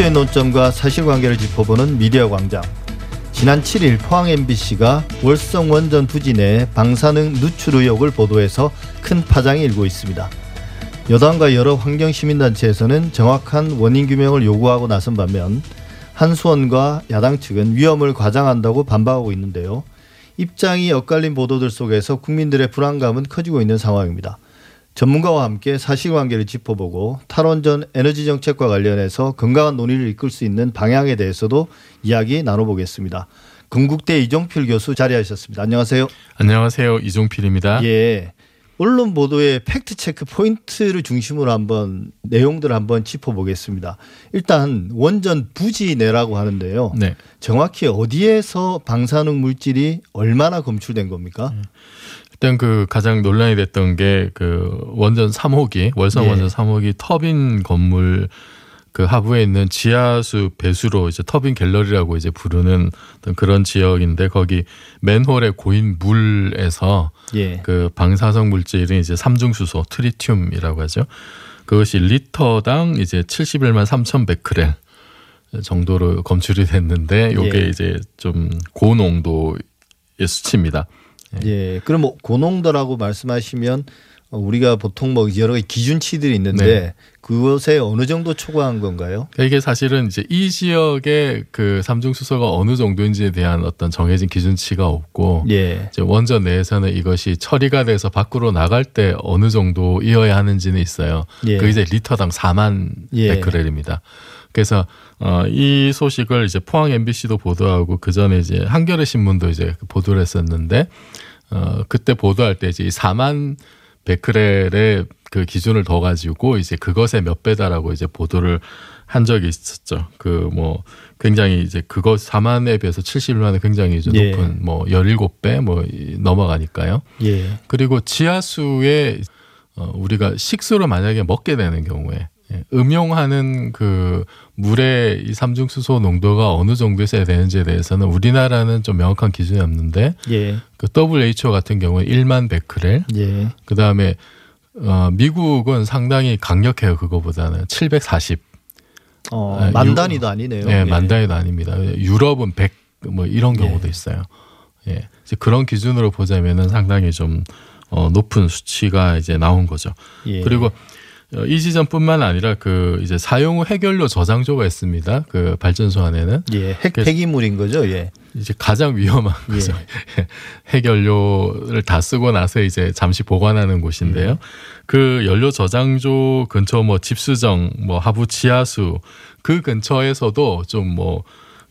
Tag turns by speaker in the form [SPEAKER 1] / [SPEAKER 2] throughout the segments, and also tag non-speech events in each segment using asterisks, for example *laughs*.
[SPEAKER 1] 이슈의 논점과 사실관계를 짚어보는 미디어 광장. 지난 7일 포항 MBC가 월성 원전 내 방사능 누출 의혹을 보도해서 큰 파장이 일고 있습니다. 여당과 여러 환경 시민단체에서는 정확한 원인 규명을 요구하고 나선 반면 한수원과 야당 측은 위험을 과장한다고 반박하고 있는데요. 입장이 엇갈린 보도들 속에서 국민들의 불안감은 커지고 있는 상황입니다. 전문가와 함께 사실관계를 짚어보고 탈원전 에너지 정책과 관련해서 건강한 논의를 이끌 수 있는 방향에 대해서도 이야기 나눠보겠습니다. 건국대 이종필 교수 자리하셨습니다. 안녕하세요.
[SPEAKER 2] 안녕하세요. 이종필입니다.
[SPEAKER 1] 예. 언론 보도의 팩트 체크 포인트를 중심으로 한번 내용들 한번 짚어보겠습니다. 일단 원전 부지 내라고 하는데요.
[SPEAKER 2] 네.
[SPEAKER 1] 정확히 어디에서 방사능 물질이 얼마나 검출된 겁니까?
[SPEAKER 2] 일단 그 가장 논란이 됐던 게 그 원전 3호기 월성
[SPEAKER 1] 예.
[SPEAKER 2] 원전 3호기 터빈 건물 그 하부에 있는 지하수 배수로 이제 터빈 갤러리라고 이제 부르는 어떤 그런 지역인데 거기 맨홀에 고인 물에서
[SPEAKER 1] 예.
[SPEAKER 2] 그 방사성 물질이 이제 삼중수소 트리튬이라고 하죠. 그것이 리터당 이제 71만 3천 베크렐 정도로 검출이 됐는데 요게
[SPEAKER 1] 예.
[SPEAKER 2] 이제 좀 고농도의 수치입니다.
[SPEAKER 1] 예. 그럼 뭐 고농도라고 말씀하시면 어, 우리가 보통 뭐 여러 가지 기준치들이 있는데
[SPEAKER 2] 네.
[SPEAKER 1] 그것에 어느 정도 초과한 건가요?
[SPEAKER 2] 그러니까 이게 사실은 이제 이 지역의 그 삼중 수소가 어느 정도인지에 대한 어떤 정해진 기준치가 없고
[SPEAKER 1] 예.
[SPEAKER 2] 이제 원전 내에서는 이것이 처리가 돼서 밖으로 나갈 때 어느 정도이어야 하는지는 있어요.
[SPEAKER 1] 예.
[SPEAKER 2] 그 이제 리터당 4만
[SPEAKER 1] 예.
[SPEAKER 2] 베크렐입니다. 그래서 어, 이 소식을 이제 포항 MBC도 보도하고 그 전에 이제 한겨레 신문도 이제 보도를 했었는데 어, 그때 보도할 때 이제 이 4만 베크렐의 그 기준을 더 가지고 이제 그것의 몇 배다라고 이제 보도를 한 적이 있었죠. 그 뭐 굉장히 이제 그것 4만에 비해서 71만은 굉장히 이제
[SPEAKER 1] 예.
[SPEAKER 2] 높은 뭐 17배 뭐 이- 넘어가니까요.
[SPEAKER 1] 예.
[SPEAKER 2] 그리고 지하수에 어, 우리가 식수를 만약에 먹게 되는 경우에 예, 음용하는 그 물의 이 삼중수소 농도가 어느 정도 있어야 되는지에 대해서는 우리나라는 좀 명확한 기준이 없는데
[SPEAKER 1] 예.
[SPEAKER 2] 그 WHO 같은 경우에 1만 베크렐
[SPEAKER 1] 예.
[SPEAKER 2] 그 다음에 어, 미국은 상당히 강력해요 그거보다는 740
[SPEAKER 1] 어,
[SPEAKER 2] 아,
[SPEAKER 1] 만
[SPEAKER 2] 유-
[SPEAKER 1] 단위도 아니네요.
[SPEAKER 2] 네,
[SPEAKER 1] 예.
[SPEAKER 2] 만 단위도 아닙니다. 유럽은 100 뭐 이런 경우도
[SPEAKER 1] 예.
[SPEAKER 2] 있어요. 예. 이제 그런 기준으로 보자면은 상당히 좀 어, 높은 수치가 이제 나온 거죠.
[SPEAKER 1] 예.
[SPEAKER 2] 그리고 어, 이 지점뿐만 아니라 그 이제 사용 후 해결료 저장소가 있습니다. 그 발전소 안에는
[SPEAKER 1] 예. 핵 폐기물인 거죠. 예.
[SPEAKER 2] 이제 가장 위험한
[SPEAKER 1] 예.
[SPEAKER 2] 거죠. *laughs* 해결료를 다 쓰고 나서 이제 잠시 보관하는 곳인데요. 그 연료 저장소 근처 뭐 집수정, 뭐 하부 지하수 그 근처에서도 좀뭐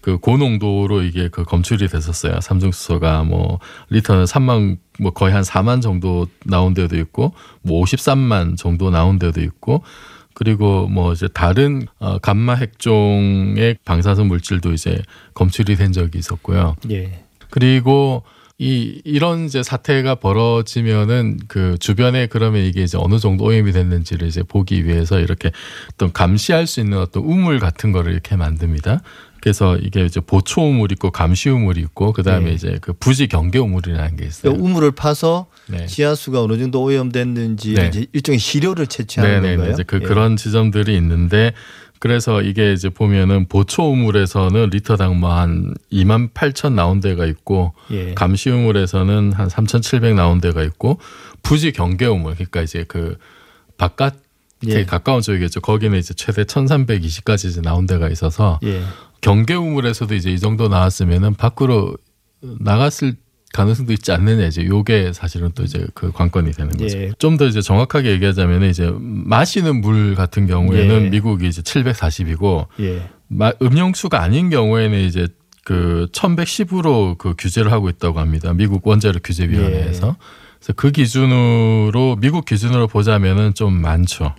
[SPEAKER 2] 그 고농도로 이게 그 검출이 됐었어요. 삼중수소가 뭐 리터는 3만 뭐 거의 한 4만 정도 나온 데도 있고 뭐 53만 정도 나온 데도 있고 그리고 뭐 이제 다른 어 감마 핵종의 방사선 물질도 이제 검출이 된 적이 있었고요.
[SPEAKER 1] 예.
[SPEAKER 2] 그리고 이 이런 이제 사태가 벌어지면은 그 주변에 그러면 이게 이제 어느 정도 오염이 됐는지를 이제 보기 위해서 이렇게 어떤 감시할 수 있는 어떤 우물 같은 거를 이렇게 만듭니다. 그래서 이게 이제 보초 우물 있고 감시 우물이 있고 그다음에
[SPEAKER 1] 네.
[SPEAKER 2] 이제 그 부지 경계 우물이라는 게 있어요.
[SPEAKER 1] 그러니까 우물을 파서
[SPEAKER 2] 네.
[SPEAKER 1] 지하수가 어느 정도 오염됐는지
[SPEAKER 2] 네.
[SPEAKER 1] 이제 일종의 시료를 채취하는
[SPEAKER 2] 네네
[SPEAKER 1] 건가요?
[SPEAKER 2] 이제 그
[SPEAKER 1] 예.
[SPEAKER 2] 그런 지점들이 있는데 그래서 이게 이제 보면은 보초 우물에서는 리터당 뭐 한 2만 8천 나온 데가 있고
[SPEAKER 1] 예.
[SPEAKER 2] 감시 우물에서는 한 3,700 나온 데가 있고 부지 경계 우물 그러니까 이제 그 바깥
[SPEAKER 1] 예.
[SPEAKER 2] 가까운 쪽이겠죠. 거기는 이제 최대 1,320까지 이제 나온 데가 있어서
[SPEAKER 1] 예.
[SPEAKER 2] 경계 우물에서도 이제 이 정도 나왔으면은 밖으로 나갔을 가능성도 있지 않느냐 이제 요게 사실은 또 이제 그 관건이 되는 거죠.
[SPEAKER 1] 예.
[SPEAKER 2] 좀더 이제 정확하게 얘기하자면 이제 마시는 물 같은 경우에는
[SPEAKER 1] 예.
[SPEAKER 2] 미국이 이제 740이고
[SPEAKER 1] 예.
[SPEAKER 2] 마- 음용수가 아닌 경우에는 이제 그 1110으로 그 규제를 하고 있다고 합니다. 미국 원자력 규제 위원회에서. 그래서 그 기준으로 미국 기준으로 보자면은 좀 많죠.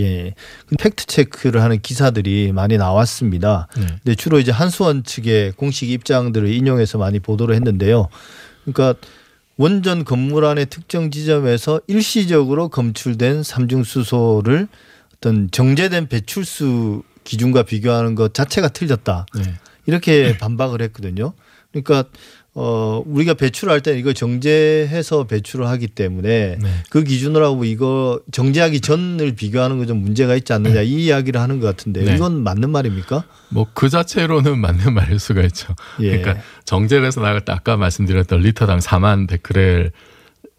[SPEAKER 1] 예. 그 팩트 체크를 하는 기사들이 많이 나왔습니다.
[SPEAKER 2] 네.
[SPEAKER 1] 근데 주로 이제 한수원 측의 공식 입장들을 인용해서 많이 보도를 했는데요. 그러니까 원전 건물 안의 특정 지점에서 일시적으로 검출된 삼중수소를 어떤 정제된 배출수 기준과 비교하는 것 자체가 틀렸다.
[SPEAKER 2] 네.
[SPEAKER 1] 이렇게 반박을 했거든요. 그러니까 어 우리가 배출할 때 이거 정제해서 배출을 하기 때문에
[SPEAKER 2] 네.
[SPEAKER 1] 그 기준으로 하고 이거 정제하기 전을 비교하는 거 좀 문제가 있지 않느냐 이 이야기를 하는 것 같은데
[SPEAKER 2] 네.
[SPEAKER 1] 이건 맞는 말입니까?
[SPEAKER 2] 뭐 그 자체로는 *laughs* 맞는 말일 수가 있죠.
[SPEAKER 1] 예.
[SPEAKER 2] 그러니까 정제를 해서 나갈 때 아까 말씀드렸던 리터당 4만 베크렐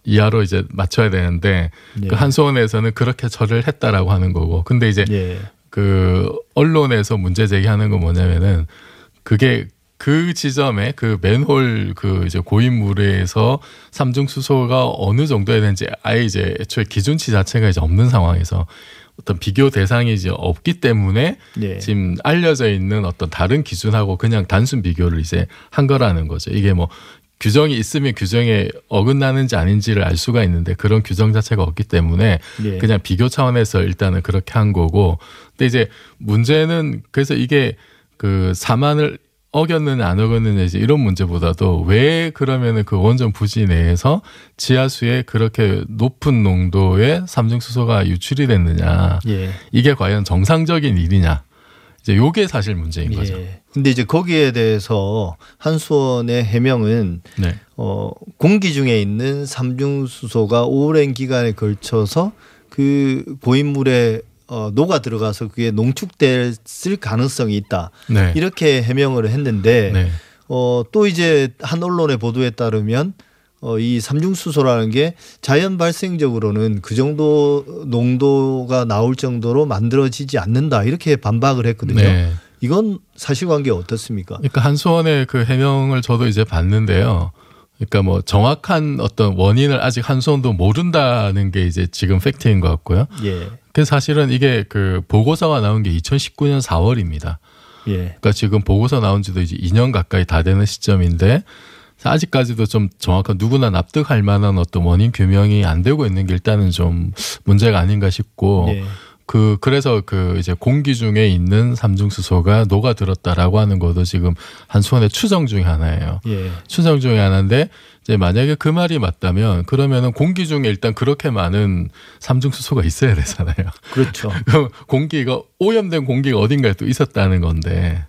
[SPEAKER 2] 이하로 이제 맞춰야 되는데
[SPEAKER 1] 예.
[SPEAKER 2] 그 한수원에서는 그렇게 처리를 했다라고 하는 거고. 근데 이제
[SPEAKER 1] 예.
[SPEAKER 2] 그 언론에서 문제 제기하는 건 뭐냐면은 그게 그 지점에 그 맨홀 그 이제 고인물에서 삼중 수소가 어느 정도야 되는지 아예 이제 애초에 기준치 자체가 이제 없는 상황에서 어떤 비교 대상이 이제 없기 때문에
[SPEAKER 1] 예.
[SPEAKER 2] 지금 알려져 있는 어떤 다른 기준하고 그냥 단순 비교를 이제 한 거라는 거죠. 이게 뭐 규정이 있으면 규정에 어긋나는지 아닌지를 알 수가 있는데 그런 규정 자체가 없기 때문에
[SPEAKER 1] 예.
[SPEAKER 2] 그냥 비교 차원에서 일단은 그렇게 한 거고. 근데 이제 문제는 그래서 이게 그 사만을 어겼느냐 안 어겼느냐 이제 이런 문제보다도 왜 그러면은 그 원전 부지 내에서 지하수에 그렇게 높은 농도의 삼중수소가 유출이 됐느냐
[SPEAKER 1] 예.
[SPEAKER 2] 이게 과연 정상적인 일이냐 이제 요게 사실 문제인 거죠.
[SPEAKER 1] 예. 근데 이제 거기에 대해서 한수원의 해명은
[SPEAKER 2] 네.
[SPEAKER 1] 어, 공기 중에 있는 삼중수소가 오랜 기간에 걸쳐서 그 고인물에 어, 녹아 들어가서 그게 농축됐을 가능성이 있다.
[SPEAKER 2] 네.
[SPEAKER 1] 이렇게 해명을 했는데
[SPEAKER 2] 네.
[SPEAKER 1] 어, 또 이제 한 언론의 보도에 따르면 어, 이 삼중수소라는 게 자연 발생적으로는 그 정도 농도가 나올 정도로 만들어지지 않는다. 이렇게 반박을 했거든요.
[SPEAKER 2] 네.
[SPEAKER 1] 이건 사실관계 어떻습니까?
[SPEAKER 2] 그러니까 한수원의 그 해명을 저도 이제 봤는데요. 그러니까 뭐 정확한 어떤 원인을 아직 한수원도 모른다는 게 이제 지금 팩트인 것 같고요.
[SPEAKER 1] 예.
[SPEAKER 2] 그 사실은 이게 그 보고서가 나온 게 2019년 4월입니다.
[SPEAKER 1] 예.
[SPEAKER 2] 그러니까 지금 보고서 나온 지도 이제 2년 가까이 다 되는 시점인데 아직까지도 좀 정확한 누구나 납득할 만한 어떤 원인 규명이 안 되고 있는 게 일단은 좀 문제가 아닌가 싶고
[SPEAKER 1] 예.
[SPEAKER 2] 그 그래서 그 이제 공기 중에 있는 삼중수소가 녹아들었다라고 하는 것도 지금 한수원의 추정 중에 하나예요.
[SPEAKER 1] 예.
[SPEAKER 2] 추정 중에 하나인데 이제 만약에 그 말이 맞다면 그러면은 공기 중에 일단 그렇게 많은 삼중수소가 있어야 되잖아요.
[SPEAKER 1] 그렇죠. *laughs*
[SPEAKER 2] 그럼 공기가 오염된 공기가 어딘가에 또 있었다는 건데.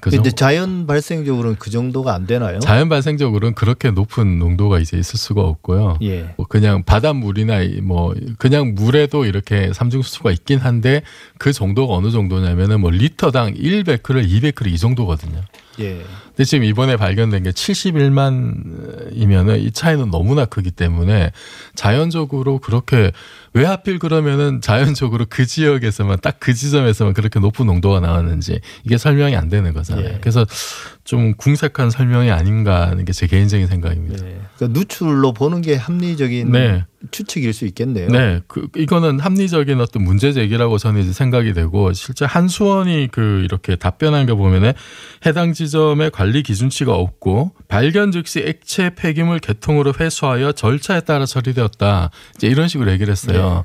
[SPEAKER 2] 그죠?
[SPEAKER 1] 근데 자연 발생적으로는 그 정도가 안 되나요?
[SPEAKER 2] 자연 발생적으로는 그렇게 높은 농도가 이제 있을 수가 없고요.
[SPEAKER 1] 예.
[SPEAKER 2] 뭐 그냥 바닷물이나 이뭐 그냥 물에도 이렇게 삼중수소가 있긴 한데 그 정도가 어느 정도냐면은 뭐 리터당 1베크를 2베크를 이 정도거든요.
[SPEAKER 1] 예.
[SPEAKER 2] 근데 지금 이번에 발견된 게 71만이면은 이 차이는 너무나 크기 때문에 자연적으로 그렇게 왜 하필 그러면은 자연적으로 그 지역에서만 딱 그 지점에서만 그렇게 높은 농도가 나왔는지 이게 설명이 안 되는 거잖아요.
[SPEAKER 1] 예.
[SPEAKER 2] 그래서 좀 궁색한 설명이 아닌가 하는 게 제 개인적인 생각입니다.
[SPEAKER 1] 예. 그러니까 누출로 보는 게 합리적인
[SPEAKER 2] 네.
[SPEAKER 1] 추측일 수 있겠네요.
[SPEAKER 2] 네, 그 이거는 합리적인 어떤 문제 제기라고 저는 이제 생각이 되고 실제 한수원이 그 이렇게 답변한 거 보면은 해당 지점에 관리 기준치가 없고 발견 즉시 액체 폐기물 개통으로 회수하여 절차에 따라 처리되었다. 이제 이런 식으로 얘기를 했어요.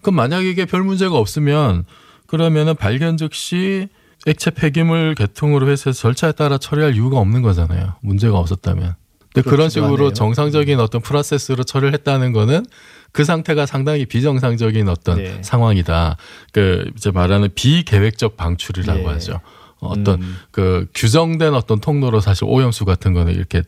[SPEAKER 2] 그럼 만약 이게 별 문제가 없으면 그러면은 발견 즉시 액체 폐기물 개통으로 회수해서 절차에 따라 처리할 이유가 없는 거잖아요. 문제가 없었다면. 근데 그런 식으로
[SPEAKER 1] 하네요.
[SPEAKER 2] 정상적인 어떤 프로세스로 처리를 했다는 거는 그 상태가 상당히 비정상적인 어떤
[SPEAKER 1] 네.
[SPEAKER 2] 상황이다. 그 이제 말하는 비계획적 방출이라고
[SPEAKER 1] 네.
[SPEAKER 2] 하죠. 어떤
[SPEAKER 1] 음.
[SPEAKER 2] 그 규정된 어떤 통로로 사실 오염수 같은 거는 이렇게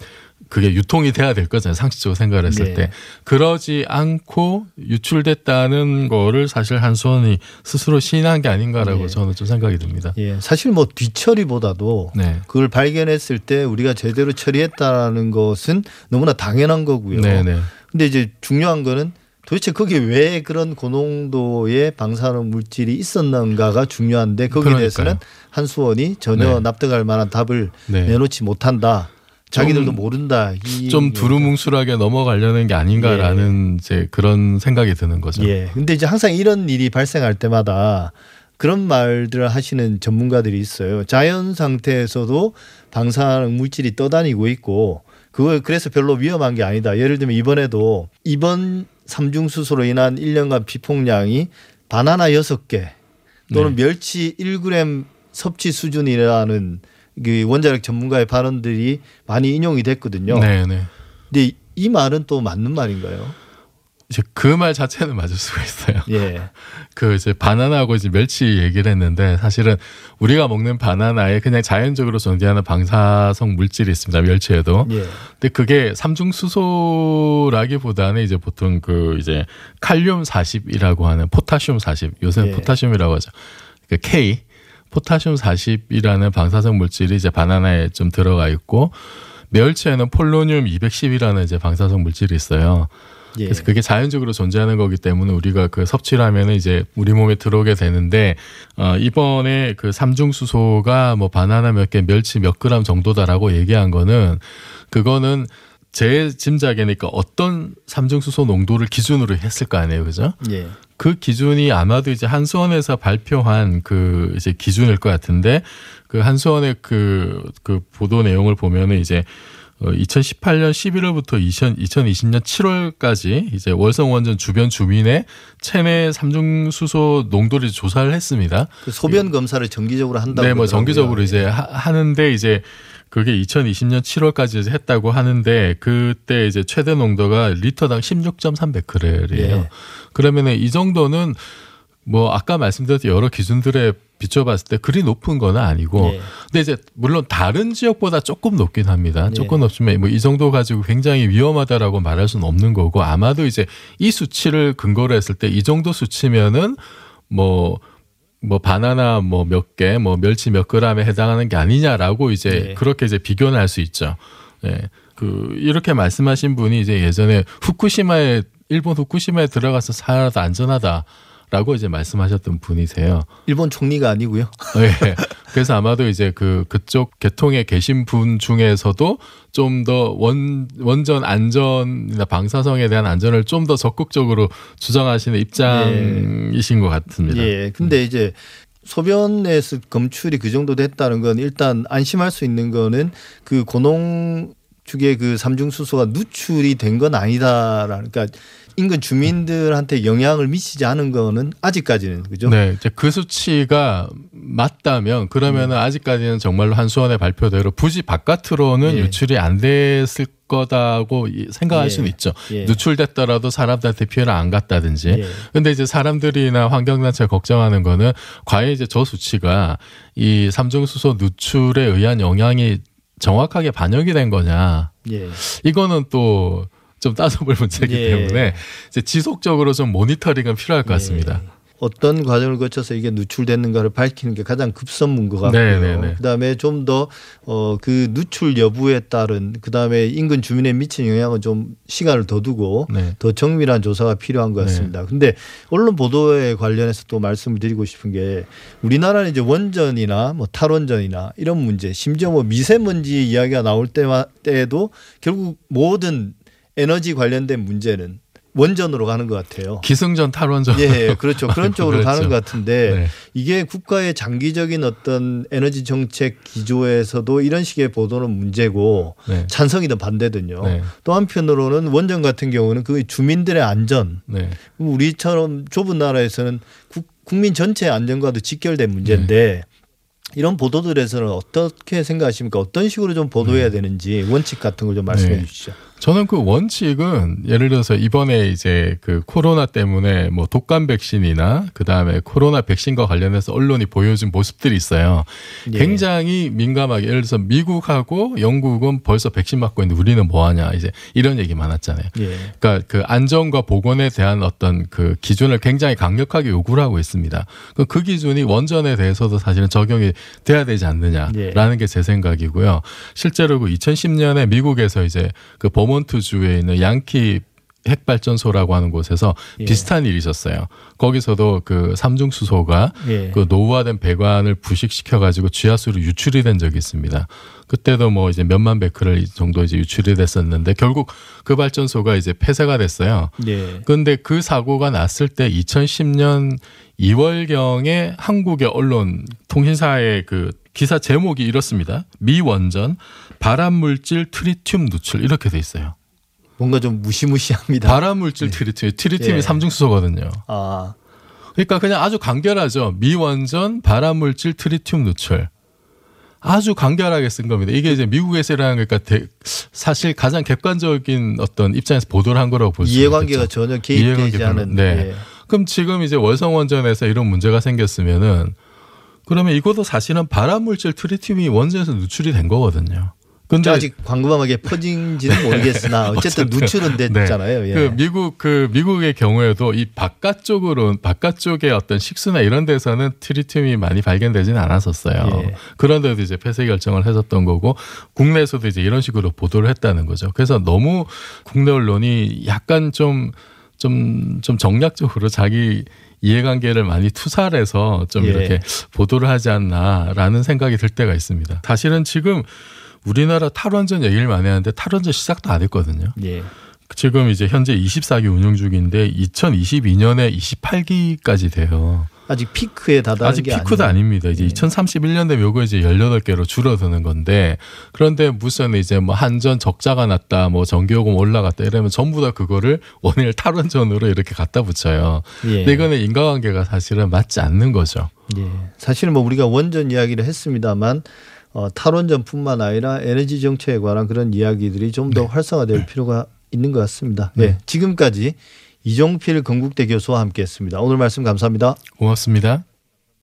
[SPEAKER 2] 그게 유통이 돼야 될 거잖아요. 상식적으로 생각을 했을
[SPEAKER 1] 네.
[SPEAKER 2] 때. 그러지 않고 유출됐다는 거를 사실 한수원이 스스로 시인한 게 아닌가라고
[SPEAKER 1] 네.
[SPEAKER 2] 저는 좀 생각이 듭니다.
[SPEAKER 1] 예. 사실 뭐 뒤처리보다도
[SPEAKER 2] 네.
[SPEAKER 1] 그걸 발견했을 때 우리가 제대로 처리했다는 것은 너무나 당연한 거고요.
[SPEAKER 2] 네네.
[SPEAKER 1] 근데 이제 중요한 거는 도대체 거기에 왜 그런 고농도의 방사능 물질이 있었는가가 중요한데 거기에
[SPEAKER 2] 그러니까요.
[SPEAKER 1] 대해서는 한수원이 전혀
[SPEAKER 2] 네.
[SPEAKER 1] 납득할 만한 답을
[SPEAKER 2] 네.
[SPEAKER 1] 내놓지 못한다. 자기들도
[SPEAKER 2] 좀-
[SPEAKER 1] 모른다. 이
[SPEAKER 2] 좀. 두루뭉술하게 넘어가려는 게 아닌가라는 이제 그런 생각이 드는 거죠.
[SPEAKER 1] 예. 근데 이제 항상 이런 일이 발생할 때마다 그런 말들을 하시는 전문가들이 있어요. 자연 상태에서도 방사능 물질이 떠다니고 있고 그걸 그래서 별로 위험한 게 아니다. 예를 들면 이번에도 이번 삼중수소로 인한 1년간 비폭량이 바나나 6개 또는 멸치 1g 섭취 수준이라는 그 원자력 전문가의 발언들이 많이 인용이 됐거든요.
[SPEAKER 2] 네, 네.
[SPEAKER 1] 근데 이 말은 또 맞는 말인가요?
[SPEAKER 2] 이제 그 말 자체는 맞을 수가 있어요.
[SPEAKER 1] 예. *laughs*
[SPEAKER 2] 그 이제 바나나하고 이제 멸치 얘기를 했는데 사실은 우리가 먹는 바나나에 그냥 자연적으로 존재하는 방사성 물질이 있습니다. 멸치에도.
[SPEAKER 1] 예.
[SPEAKER 2] 근데 그게 삼중수소라기보다는 이제 보통 그 이제 칼륨 40이라고 하는 포타슘 40. 요새는
[SPEAKER 1] 예.
[SPEAKER 2] 포타슘이라고 하죠. 그 K 포타슘 40이라는 방사성 물질이 이제 바나나에 좀 들어가 있고 멸치에는 폴로늄 210이라는 이제 방사성 물질이 있어요.
[SPEAKER 1] 예.
[SPEAKER 2] 그래서 그게 자연적으로 존재하는 거기 때문에 우리가 그 섭취를 하면은 이제 우리 몸에 들어오게 되는데 어 이번에 그 삼중수소가 뭐 바나나 몇 개, 멸치 몇 그램 정도다라고 얘기한 거는 그거는 제 짐작이니까 어떤 삼중수소 농도를 기준으로 했을 거 아니에요, 그죠?
[SPEAKER 1] 예.
[SPEAKER 2] 그 기준이 아마도 이제 한수원에서 발표한 그 이제 기준일 것 같은데 그 한수원의 그, 그 보도 내용을 보면은 이제 어 2018년 11월부터 2000, 2020년 7월까지 이제 월성 원전 주변 주민의 체내 삼중 수소 농도를 조사를 했습니다.
[SPEAKER 1] 그 소변 검사를 정기적으로 한다고.
[SPEAKER 2] 네, 뭐. 정기적으로 이제 하, 하는데 이제 그게 2020년 7월까지 했다고 하는데 그때 이제 최대 농도가 리터당 16.3 베크렐이에요.
[SPEAKER 1] 예.
[SPEAKER 2] 그러면은 이 정도는 뭐 아까 말씀드렸던 여러 기준들에 비춰봤을 때 그리 높은 건 아니고
[SPEAKER 1] 예.
[SPEAKER 2] 근데 이제 물론 다른 지역보다 조금 높긴 합니다.
[SPEAKER 1] 예.
[SPEAKER 2] 조금 높지만 뭐 이 정도 가지고 굉장히 위험하다라고 말할 수는 없는 거고 아마도 이제 이 수치를 근거로 했을 때 이 정도 수치면은 뭐뭐 바나나 뭐 몇 개, 뭐 멸치 몇 그램에 해당하는 게 아니냐라고 이제
[SPEAKER 1] 예.
[SPEAKER 2] 그렇게 이제 비교는 할 수 있죠. 예. 그 이렇게 말씀하신 분이 이제 예전에 후쿠시마에 일본 후쿠시마에 들어가서 살아도 안전하다 라고 이제 말씀하셨던 분이세요.
[SPEAKER 1] 일본 총리가 아니고요.
[SPEAKER 2] 예. *laughs* 그래서 아마도 이제 그 그쪽 계통에 계신 분 중에서도 좀 더 원 원전 안전이나 방사성에 대한 안전을 좀 더 적극적으로 주장하시는 입장이신 것 같습니다.
[SPEAKER 1] 예. 근데 이제 소변에서 검출이 그 정도 됐다는 건 일단 안심할 수 있는 거는 그 고농 축의 그 삼중수소가 누출이 된 건 아니다라는 그러니까 인근 주민들한테 영향을 미치지 않은 거는 아직까지는 그죠?
[SPEAKER 2] 네, 이제 그 수치가 맞다면 그러면은 아직까지는 정말로 한수원의 발표대로 부지 바깥으로는
[SPEAKER 1] 예.
[SPEAKER 2] 유출이 안 됐을 거다고 이- 생각할
[SPEAKER 1] 예.
[SPEAKER 2] 수는 있죠.
[SPEAKER 1] 예.
[SPEAKER 2] 누출됐더라도 사람들한테 피해를 안 갔다든지.
[SPEAKER 1] 예.
[SPEAKER 2] 근데 이제 사람들이나 환경단체 걱정하는 거는 과연 이제 저 수치가 이 삼중수소 누출에 의한 영향이 정확하게 반영이 된 거냐.
[SPEAKER 1] 예.
[SPEAKER 2] 이거는 또 좀 따져볼 문제이기
[SPEAKER 1] 예.
[SPEAKER 2] 때문에 이제 지속적으로 좀 모니터링은 필요할 것 같습니다.
[SPEAKER 1] 예. 어떤 과정을 거쳐서 이게 누출됐는가를 밝히는 게 가장 급선무인 것 같고요.
[SPEAKER 2] 네, 네, 네.
[SPEAKER 1] 그다음에 좀 더 어 그 누출 여부에 따른 그다음에 인근 주민에 미친 영향은 좀 시간을 더 두고
[SPEAKER 2] 네.
[SPEAKER 1] 더 정밀한 조사가 필요한 것 같습니다. 근데 언론 보도에 관련해서 또 말씀을 드리고 싶은 게 우리나라는 이제 원전이나 뭐 탈원전이나 이런 문제, 심지어 뭐 미세먼지 이야기가 나올 때마 때에도 결국 모든 에너지 관련된 문제는 원전으로 가는 것 같아요.
[SPEAKER 2] 기승전 탈원전.
[SPEAKER 1] 예, 그렇죠. 그런 *laughs* 쪽으로
[SPEAKER 2] 그렇죠.
[SPEAKER 1] 가는 것 같은데
[SPEAKER 2] 네.
[SPEAKER 1] 이게 국가의 장기적인 어떤 에너지 정책 기조에서도 이런 식의 보도는 문제고
[SPEAKER 2] 네.
[SPEAKER 1] 찬성이든 반대든요.
[SPEAKER 2] 네.
[SPEAKER 1] 또 한편으로는 원전 같은 경우는 그 주민들의 안전,
[SPEAKER 2] 네.
[SPEAKER 1] 우리처럼 좁은 나라에서는 국, 국민 전체의 안전과도 직결된 문제인데
[SPEAKER 2] 네.
[SPEAKER 1] 이런 보도들에서는 어떻게 생각하십니까? 어떤 식으로 좀 보도해야
[SPEAKER 2] 네.
[SPEAKER 1] 되는지 원칙 같은 걸 좀 말씀해
[SPEAKER 2] 네.
[SPEAKER 1] 주시죠.
[SPEAKER 2] 저는 그 원칙은 예를 들어서 이번에 이제 그 코로나 때문에 뭐 독감 백신이나 그 다음에 코로나 백신과 관련해서 언론이 보여준 모습들이 있어요.
[SPEAKER 1] 예.
[SPEAKER 2] 굉장히 민감하게 예를 들어서 미국하고 영국은 벌써 백신 맞고 있는데 우리는 뭐 하냐 이제 이런 얘기 많았잖아요.
[SPEAKER 1] 예.
[SPEAKER 2] 그러니까 그 안전과 보건에 대한 어떤 그 기준을 굉장히 강력하게 요구를 하고 있습니다. 그그 기준이 원전에 대해서도 사실은 적용이 돼야 되지 않느냐라는 게제 생각이고요. 실제로 그 2010년에 미국에서 이제 그 버몬트 주에 있는 양키 핵발전소라고 하는 곳에서
[SPEAKER 1] 예.
[SPEAKER 2] 비슷한 일이 있었어요. 거기서도 그 삼중수소가
[SPEAKER 1] 예.
[SPEAKER 2] 그 노후화된 배관을 부식시켜 가지고 지하수로 유출이 된 적이 있습니다. 그때도 뭐 이제 몇만 베크렐 정도 이제 유출이 됐었는데 결국 그 발전소가 이제 폐쇄가 됐어요.
[SPEAKER 1] 예.
[SPEAKER 2] 근데 그 사고가 났을 때 2010년 2월경에 한국의 언론 통신사의 그 기사 제목이 이렇습니다. 미 원전 발암 물질 트리튬 누출 이렇게 돼 있어요.
[SPEAKER 1] 뭔가 좀 무시무시합니다.
[SPEAKER 2] 발암 물질 트리튬, 트리튬이
[SPEAKER 1] 예.
[SPEAKER 2] 삼중수소거든요.
[SPEAKER 1] 아,
[SPEAKER 2] 그러니까 그냥 아주 간결하죠. 미 원전 발암 물질 트리튬 누출. 아주 간결하게 쓴 겁니다. 이게 이제 미국에서 일어난 거니까 대- 사실 가장 객관적인 어떤 입장에서 보도를 한 거라고 볼수 있겠죠.
[SPEAKER 1] 이해관계가 전혀 개입되지
[SPEAKER 2] 이해관계
[SPEAKER 1] 않은
[SPEAKER 2] 네.
[SPEAKER 1] 예.
[SPEAKER 2] 그럼 지금 이제 월성원전에서 이런 문제가 생겼으면은 그러면 이것도 사실은 발암물질 트리튬이 원전에서 누출이 된 거거든요. 근데
[SPEAKER 1] 아직 광범하게 퍼진지는 *laughs* 모르겠으나 어쨌든. 누출은 됐잖아요. 예.
[SPEAKER 2] 그 미국 그 미국의 경우에도 이 바깥쪽으로 바깥쪽의 어떤 식수나 이런 데서는 트리튬이 많이 발견되지는 않았었어요.
[SPEAKER 1] 예.
[SPEAKER 2] 그런데도 이제 폐쇄 결정을 했었던 거고 국내에서도 이제 이런 식으로 보도를 했다는 거죠. 그래서 너무 국내 언론이 약간 좀 좀, 좀 정략적으로 자기 이해관계를 많이 투사를 해서 좀
[SPEAKER 1] 예.
[SPEAKER 2] 이렇게 보도를 하지 않나라는 생각이 들 때가 있습니다. 사실은 지금 우리나라 탈원전 얘기를 많이 하는데 탈원전 시작도 안 했거든요.
[SPEAKER 1] 예.
[SPEAKER 2] 지금 이제 현재 24기 운영 중인데 2022년에 28기까지 돼요.
[SPEAKER 1] 아직 피크에 다다른
[SPEAKER 2] 아직
[SPEAKER 1] 게
[SPEAKER 2] 피크도. 아닙니다. 이제
[SPEAKER 1] 예.
[SPEAKER 2] 2031년 되면 요거 이제 18개로 줄어드는 건데 그런데 무슨 이제 뭐 한전 적자가 났다 뭐 전기요금 올라갔다 이러면 전부 다 그거를 *laughs* 원일 탈원전으로 이렇게 갖다 붙여요.
[SPEAKER 1] 예.
[SPEAKER 2] 근데 이거는 인과관계가 사실은 맞지 않는 거죠.
[SPEAKER 1] 예. 사실은 뭐 우리가 원전 이야기를 했습니다만 어, 탈원전뿐만 아니라 에너지 정책에 관한 그런 이야기들이 좀더 활성화될 필요가 있는 것 같습니다. 네. 지금까지 이종필 건국대 교수와 함께했습니다. 오늘 말씀 감사합니다.
[SPEAKER 2] 고맙습니다.